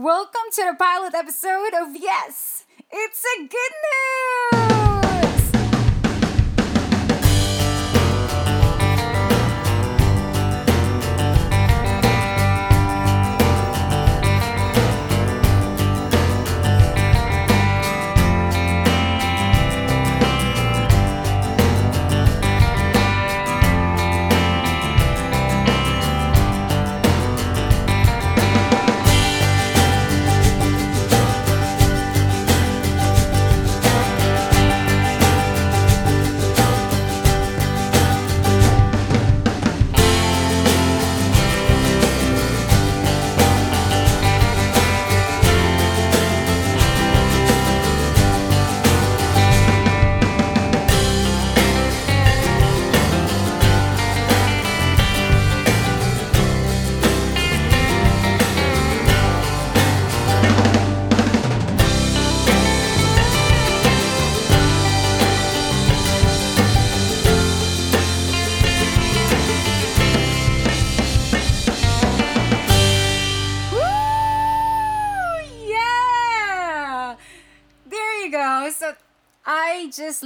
Welcome to the pilot episode of Yes, It's a Good News!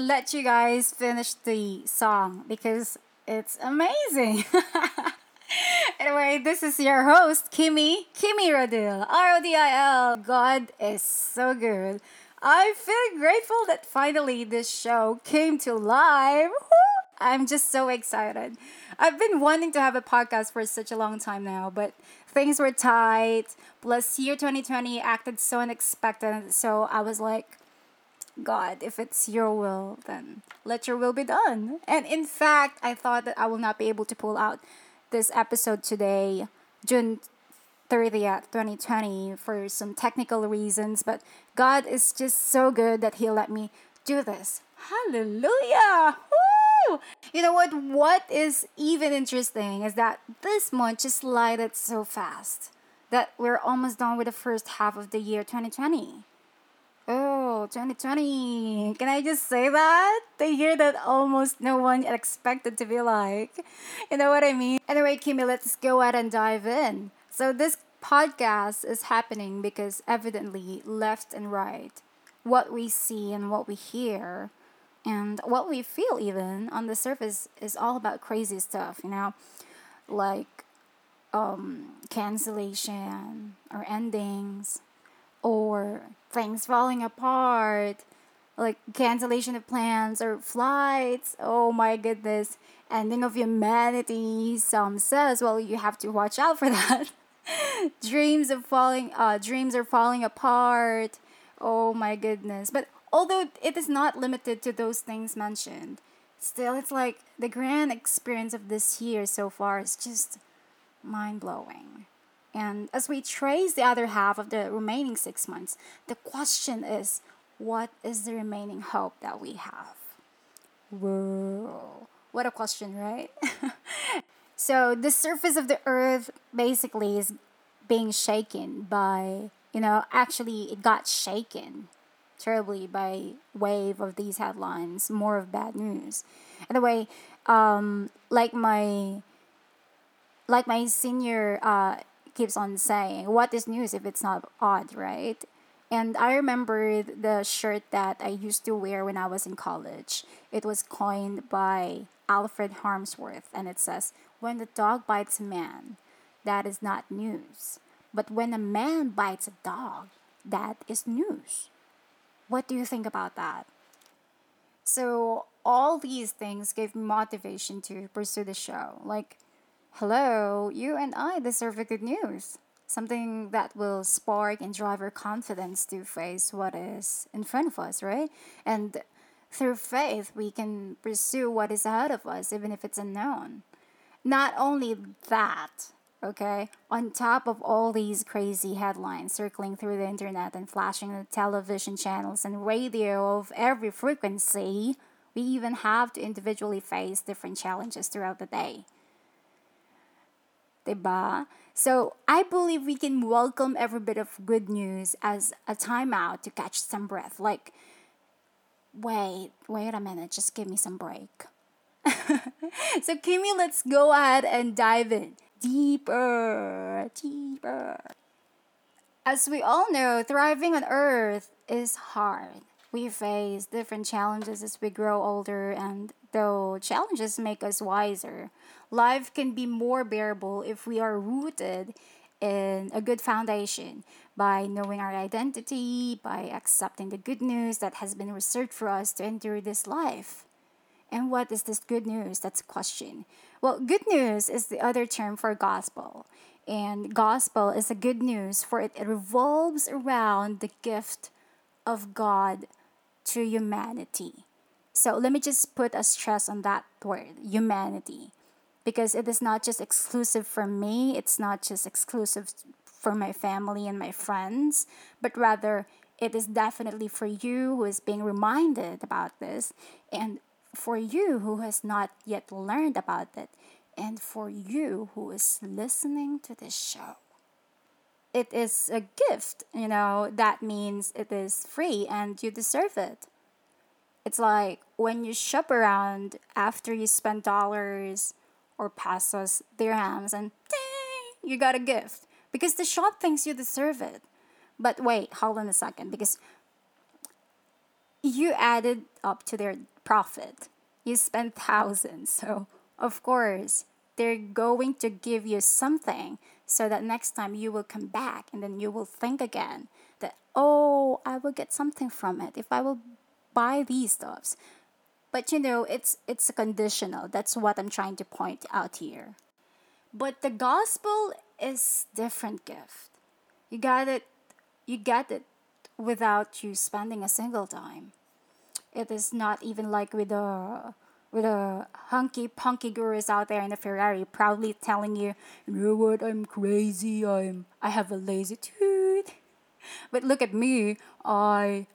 Let you guys finish the song because it's amazing. anyway, this is your host, Kimmy, Kimmy Rodil, R O D I L. God is so good. I feel grateful that finally this show came to life. I'm just so excited. I've been wanting to have a podcast for such a long time now, but things were tight. Plus, year 2020 acted so unexpected, so I was like, God, if it's your will, then let your will be done. And in fact, I thought that I will not be able to pull out this episode today, June 30th, 2020, for some technical reasons, but God is just so good that He let me do this. Hallelujah! Woo! You know what? What is even interesting is that this month just slided so fast that we're almost done with the first half of the year 2020. Oh, 2020. Can I just say that? The year that almost no one expected to be like. You know what I mean? Anyway, Kimmy, let's go ahead and dive in. So, this podcast is happening because evidently, left and right, what we see and what we hear, and what we feel even on the surface is all about crazy stuff, you know? Like um, cancellation or endings or things falling apart, like cancellation of plans or flights. Oh my goodness. Ending of humanity. Some says, well, you have to watch out for that. dreams of falling uh dreams are falling apart. Oh my goodness. But although it is not limited to those things mentioned, still it's like the grand experience of this year so far is just mind blowing. And as we trace the other half of the remaining six months, the question is what is the remaining hope that we have? Whoa, what a question, right? so, the surface of the earth basically is being shaken by, you know, actually, it got shaken terribly by wave of these headlines, more of bad news. Anyway, um, like my like my senior uh, keeps on saying, what is news if it's not odd, right? And I remember the shirt that I used to wear when I was in college. It was coined by Alfred Harmsworth, and it says, When the dog bites a man, that is not news. But when a man bites a dog, that is news. What do you think about that? So, all these things gave me motivation to pursue the show. Like, hello, you and I deserve a good news. Something that will spark and drive our confidence to face what is in front of us, right? And through faith, we can pursue what is ahead of us, even if it's unknown. Not only that, okay, on top of all these crazy headlines circling through the internet and flashing the television channels and radio of every frequency, we even have to individually face different challenges throughout the day. Diba? So I believe we can welcome every bit of good news as a timeout to catch some breath. Like, wait, wait a minute, just give me some break. so Kimmy, let's go ahead and dive in deeper, deeper. As we all know, thriving on Earth is hard. We face different challenges as we grow older, and though challenges make us wiser, life can be more bearable if we are rooted in a good foundation by knowing our identity, by accepting the good news that has been reserved for us to endure this life. And what is this good news? That's a question. Well, good news is the other term for gospel. And gospel is a good news for it, it revolves around the gift of God to humanity. So let me just put a stress on that word, humanity. Because it is not just exclusive for me, it's not just exclusive for my family and my friends, but rather it is definitely for you who is being reminded about this, and for you who has not yet learned about it and for you who is listening to this show. It is a gift, you know, that means it is free and you deserve it. It's like when you shop around after you spend dollars or pesos, dirhams, and ding, you got a gift because the shop thinks you deserve it. But wait, hold on a second because you added up to their profit. You spent thousands, so of course, they're going to give you something so that next time you will come back and then you will think again that, oh, I will get something from it if I will buy these stuffs. But you know, it's it's a conditional. That's what I'm trying to point out here. But the gospel is different gift. You got it you get it without you spending a single dime. It is not even like with the with the hunky punky gurus out there in the Ferrari proudly telling you, you know what, I'm crazy, I'm I have a lazy tooth. But look at me, I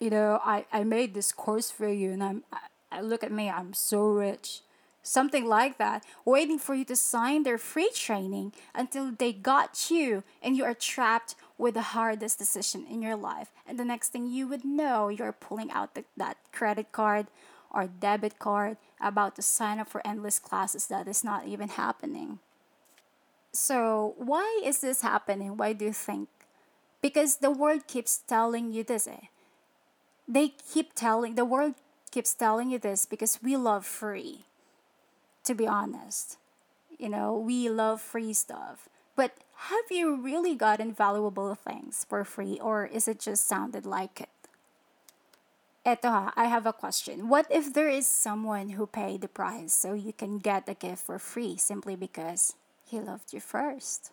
you know, I, I made this course for you and I'm I, look at me, I'm so rich. Something like that, waiting for you to sign their free training until they got you and you are trapped with the hardest decision in your life. And the next thing you would know, you're pulling out the, that credit card or debit card about to sign up for endless classes that is not even happening. So, why is this happening? Why do you think? Because the world keeps telling you this. Eh? They keep telling, the world keeps telling you this because we love free, to be honest. You know, we love free stuff. But have you really gotten valuable things for free or is it just sounded like it? Eto ha, I have a question. What if there is someone who paid the price so you can get a gift for free simply because he loved you first?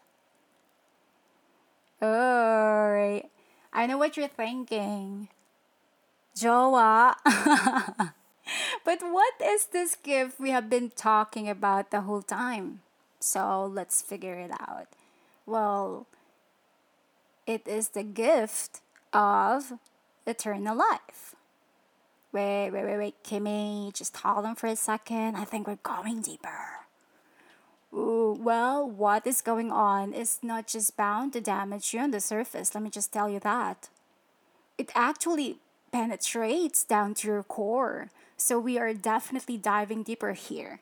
Alright. I know what you're thinking. Joa. but what is this gift we have been talking about the whole time? So let's figure it out. Well, it is the gift of eternal life. Wait, wait, wait, wait, Kimmy, just hold on for a second. I think we're going deeper. Ooh, well, what is going on is not just bound to damage you on the surface, let me just tell you that. It actually penetrates down to your core. So we are definitely diving deeper here.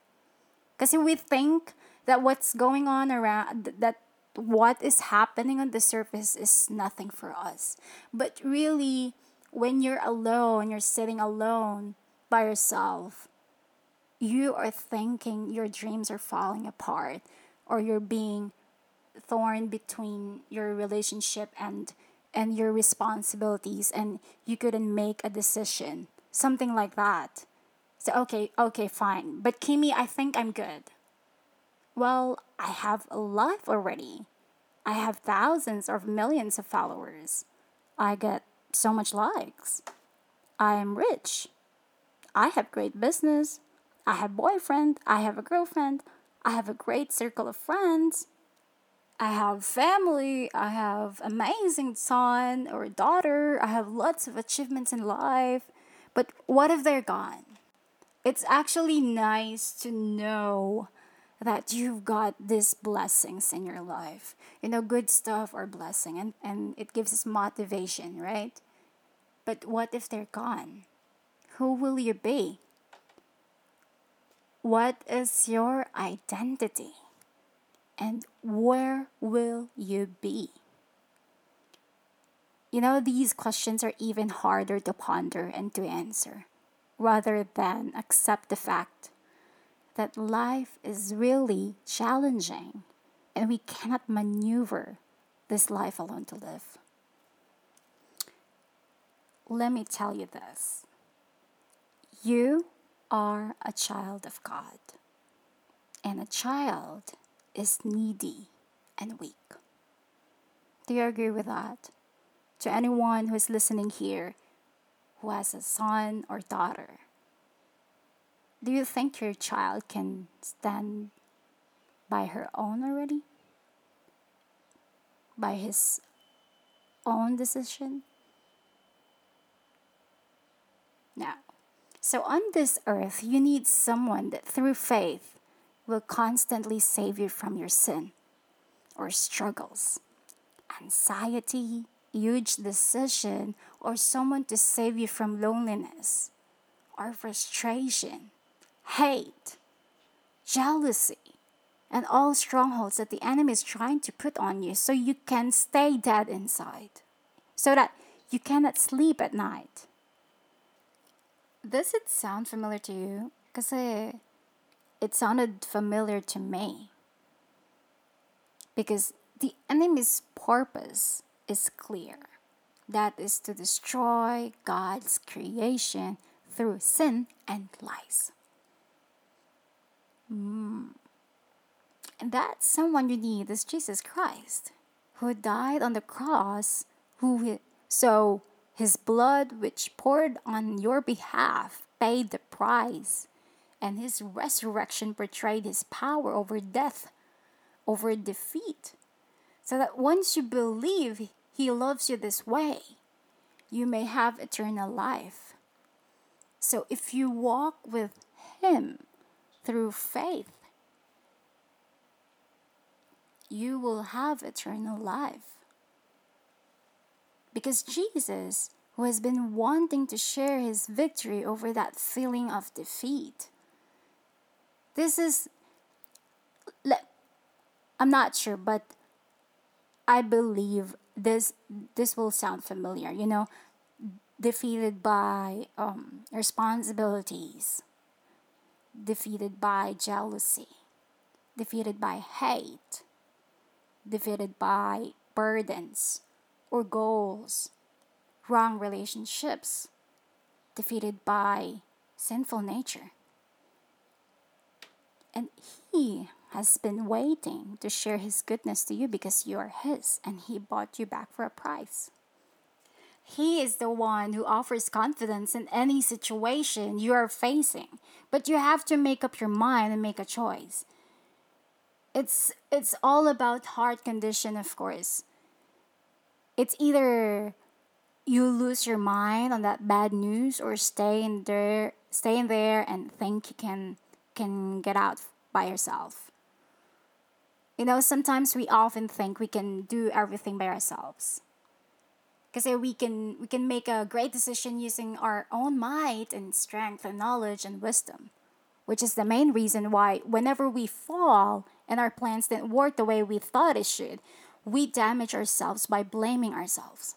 Because if we think that what's going on around, that what is happening on the surface is nothing for us. But really, when you're alone, you're sitting alone by yourself, you are thinking your dreams are falling apart or you're being thorn between your relationship and and your responsibilities and you couldn't make a decision something like that. So okay okay fine. But kimmy i think i'm good. Well i have a life already. I have thousands or millions of followers. I get so much likes. I am rich. I have great business. I have boyfriend. I have a girlfriend. I have a great circle of friends. I have family. I have amazing son or daughter. I have lots of achievements in life. But what if they're gone? It's actually nice to know that you've got these blessings in your life. You know, good stuff or blessing and, and it gives us motivation, right? But what if they're gone? Who will you be? What is your identity? And where will you be? You know, these questions are even harder to ponder and to answer rather than accept the fact that life is really challenging and we cannot maneuver this life alone to live. Let me tell you this you are a child of God, and a child is needy and weak. Do you agree with that? To anyone who is listening here who has a son or daughter, do you think your child can stand by her own already? By his own decision? No. So on this earth, you need someone that through faith will constantly save you from your sin or struggles, anxiety, huge decision, or someone to save you from loneliness or frustration, hate, jealousy, and all strongholds that the enemy is trying to put on you so you can stay dead inside, so that you cannot sleep at night. Does it sound familiar to you? Because uh, it sounded familiar to me. Because the enemy's purpose is clear that is to destroy God's creation through sin and lies. Mm. And that someone you need is Jesus Christ, who died on the cross, who so his blood which poured on your behalf paid the price, and his resurrection portrayed his power over death, over defeat, so that once you believe he loves you this way, you may have eternal life. So if you walk with him through faith, you will have eternal life. Because Jesus, who has been wanting to share his victory over that feeling of defeat, this is, I'm not sure, but I believe this this will sound familiar. You know, defeated by um, responsibilities, defeated by jealousy, defeated by hate, defeated by burdens or goals, wrong relationships, defeated by sinful nature. And He has been waiting to share His goodness to you because you are His and He bought you back for a price. He is the one who offers confidence in any situation you are facing, but you have to make up your mind and make a choice. It's it's all about heart condition, of course. It's either you lose your mind on that bad news or stay in there stay in there and think you can can get out by yourself. You know, sometimes we often think we can do everything by ourselves. Because we can we can make a great decision using our own might and strength and knowledge and wisdom, which is the main reason why whenever we fall and our plans didn't work the way we thought it should, we damage ourselves by blaming ourselves,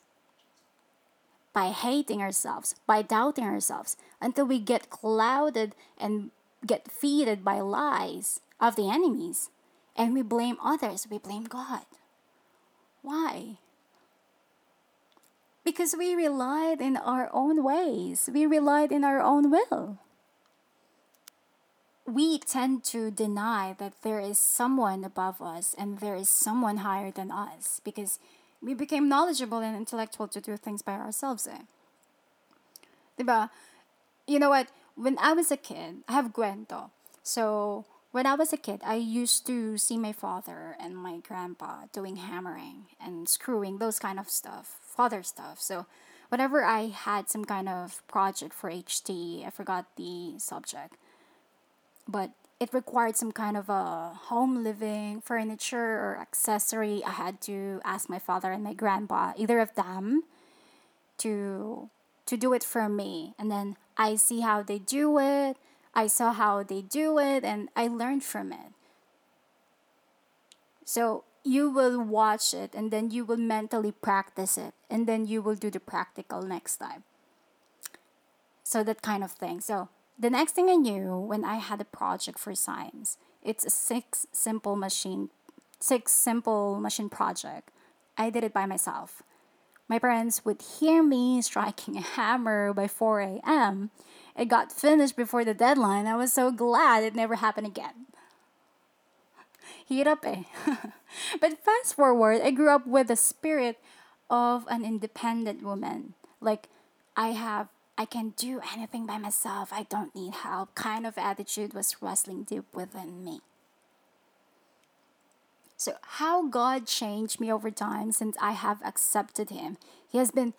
by hating ourselves, by doubting ourselves, until we get clouded and get feeded by lies of the enemies and we blame others, we blame God. Why? Because we relied in our own ways, we relied in our own will. We tend to deny that there is someone above us and there is someone higher than us because we became knowledgeable and intellectual to do things by ourselves. Eh? Diba? You know what? when I was a kid, I have Gwento. So when I was a kid, I used to see my father and my grandpa doing hammering and screwing, those kind of stuff, father stuff. So whenever I had some kind of project for HT, I forgot the subject, but it required some kind of a home living furniture or accessory. I had to ask my father and my grandpa, either of them, to to do it for me. And then I see how they do it. I saw how they do it and I learned from it. So you will watch it and then you will mentally practice it and then you will do the practical next time. So that kind of thing. So the next thing I knew when I had a project for science, it's a six simple machine six simple machine project. I did it by myself. My parents would hear me striking a hammer by 4 a.m. It got finished before the deadline. I was so glad it never happened again. Hirap eh. but fast forward, I grew up with the spirit of an independent woman. Like, I have, I can do anything by myself. I don't need help. Kind of attitude was wrestling deep within me. So, how God changed me over time since I have accepted Him. He has been,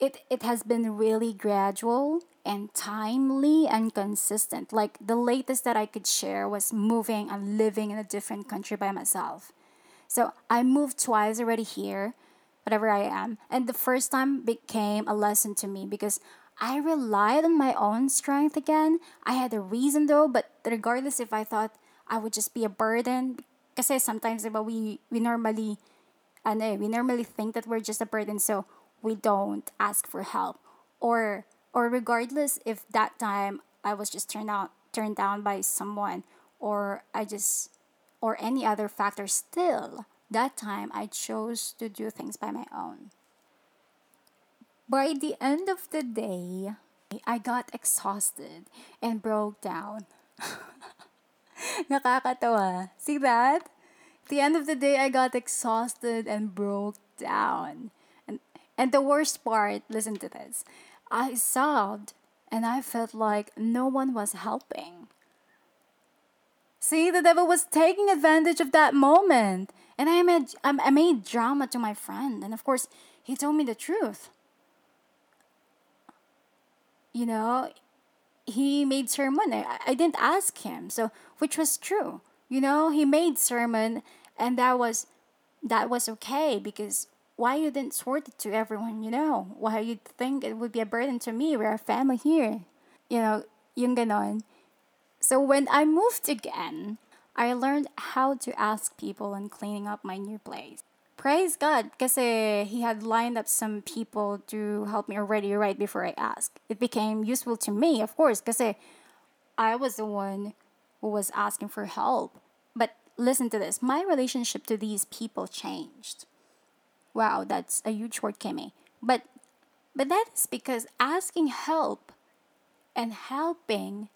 it, it has been really gradual and timely and consistent. Like the latest that I could share was moving and living in a different country by myself. So I moved twice already here, whatever I am. And the first time became a lesson to me because I relied on my own strength again. I had a reason though, but regardless if I thought I would just be a burden, because sometimes, we, we normally, ano eh, we normally think that we're just a burden, so we don't ask for help. Or, or regardless if that time I was just turned out, turned down by someone, or I just, or any other factor, still, that time I chose to do things by my own. By the end of the day, I got exhausted and broke down. Nakakatawa. See that? At the end of the day, I got exhausted and broke down. And, and the worst part, listen to this. I sobbed and I felt like no one was helping. See, the devil was taking advantage of that moment. And I made, I made drama to my friend. And of course, he told me the truth. You know, he made sermon. I, I didn't ask him, so which was true. You know, he made sermon, and that was that was okay because why you didn't sort it to everyone? You know, why you think it would be a burden to me? We're a family here. You know, yung ganon. So when I moved again, I learned how to ask people in cleaning up my new place praise God because eh, he had lined up some people to help me already right before I asked. It became useful to me, of course, because eh, I was the one who was asking for help. But listen to this my relationship to these people changed. Wow, that's a huge word, Kimmy. But but that is because asking help and helping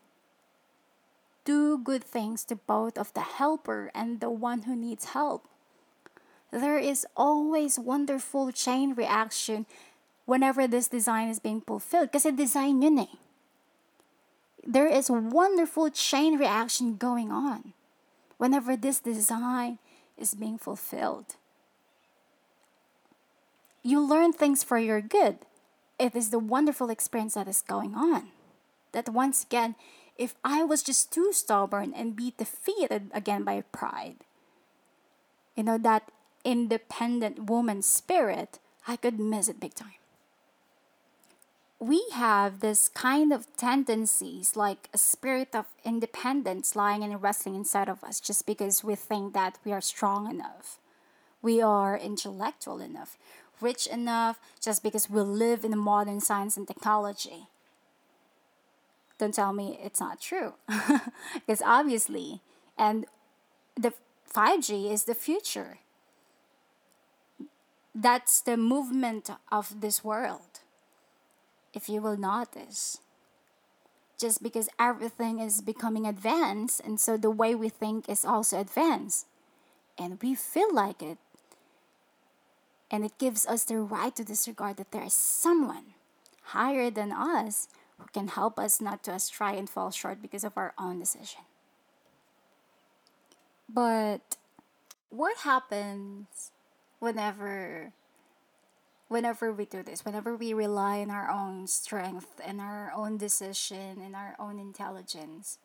do good things to both of the helper and the one who needs help there is always wonderful chain reaction whenever this design is being fulfilled. Because Kasi design yun eh. There is wonderful chain reaction going on whenever this design is being fulfilled. You learn things for your good. It is the wonderful experience that is going on. That once again, if I was just too stubborn and be defeated again by pride, you know, that independent woman spirit, I could miss it big time. We have this kind of tendencies, like a spirit of independence lying and wrestling inside of us just because we think that we are strong enough. We are intellectual enough, rich enough, just because we live in the modern science and technology. Don't tell me it's not true. because obviously, and the 5G is the future that's the movement of this world. If you will notice, just because everything is becoming advanced, and so the way we think is also advanced, and we feel like it, and it gives us the right to disregard that there is someone higher than us who can help us not to astray and fall short because of our own decision. But what happens whenever whenever we do this whenever we rely on our own strength and our own decision and our own intelligence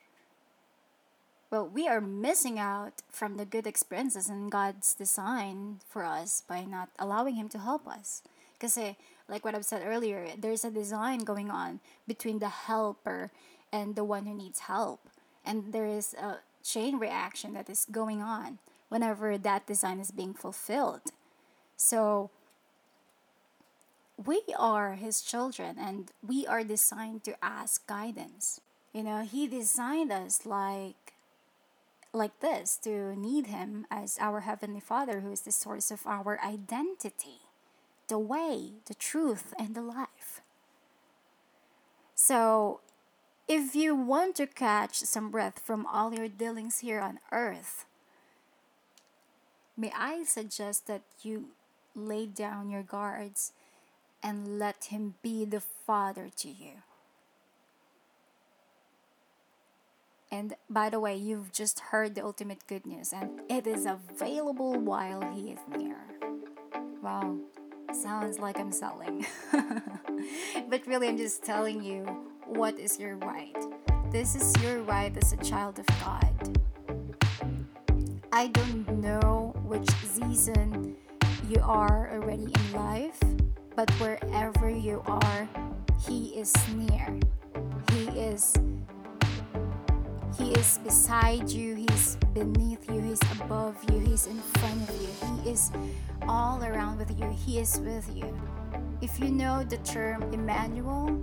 well we are missing out from the good experiences in god's design for us by not allowing him to help us because eh, like what i've said earlier there's a design going on between the helper and the one who needs help and there is a chain reaction that is going on whenever that design is being fulfilled. So, we are his children and we are designed to ask guidance. You know, he designed us like like this to need him as our heavenly Father who is the source of our identity, the way, the truth and the life. So, if you want to catch some breath from all your dealings here on earth, may I suggest that you lay down your guards and let Him be the Father to you. And by the way, you've just heard the ultimate good news, and it is available while He is near. Wow, sounds like I'm selling. but really, I'm just telling you what is your right. This is your right as a child of God. I don't know which season you are already in life, but wherever you are, He is near. He is He is beside you, He's beneath you, He's above you, He's in front of you, He is all around with you, He is with you. If you know the term Emmanuel,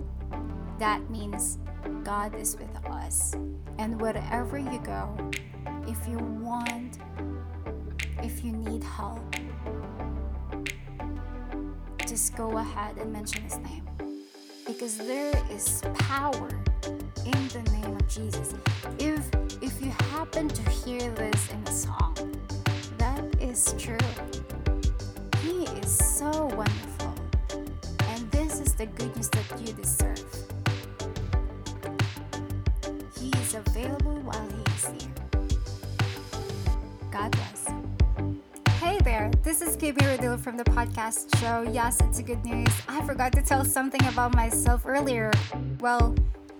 that means God is with us. And wherever you go, if you want, if you need help, just go ahead and mention his name. Because there is power in the name of Jesus. If if you happen to hear this in a song, that is true. He is so wonderful. And this is the goodness that you deserve. He is available while he is here. God bless. Hey there, this is KB Rodil from the podcast show. Yes, it's a good news. I forgot to tell something about myself earlier. Well,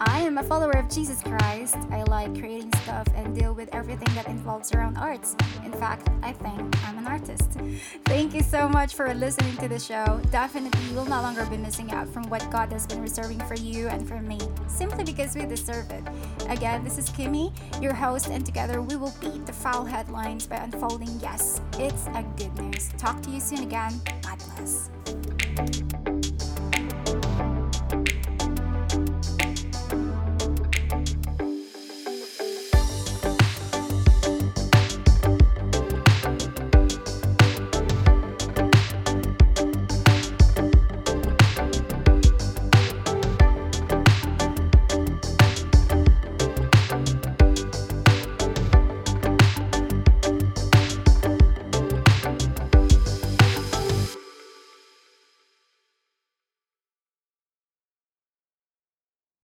I am a follower of Jesus Christ. I like creating stuff and deal with everything that involves around arts. In fact, I think I'm an artist. Thank you so much for listening to the show. Definitely, you will no longer be missing out from what God has been reserving for you and for me, simply because we deserve it. Again, this is Kimmy, your host, and together we will beat the foul headlines by unfolding yes, it's a good news. Talk to you soon again. God bless.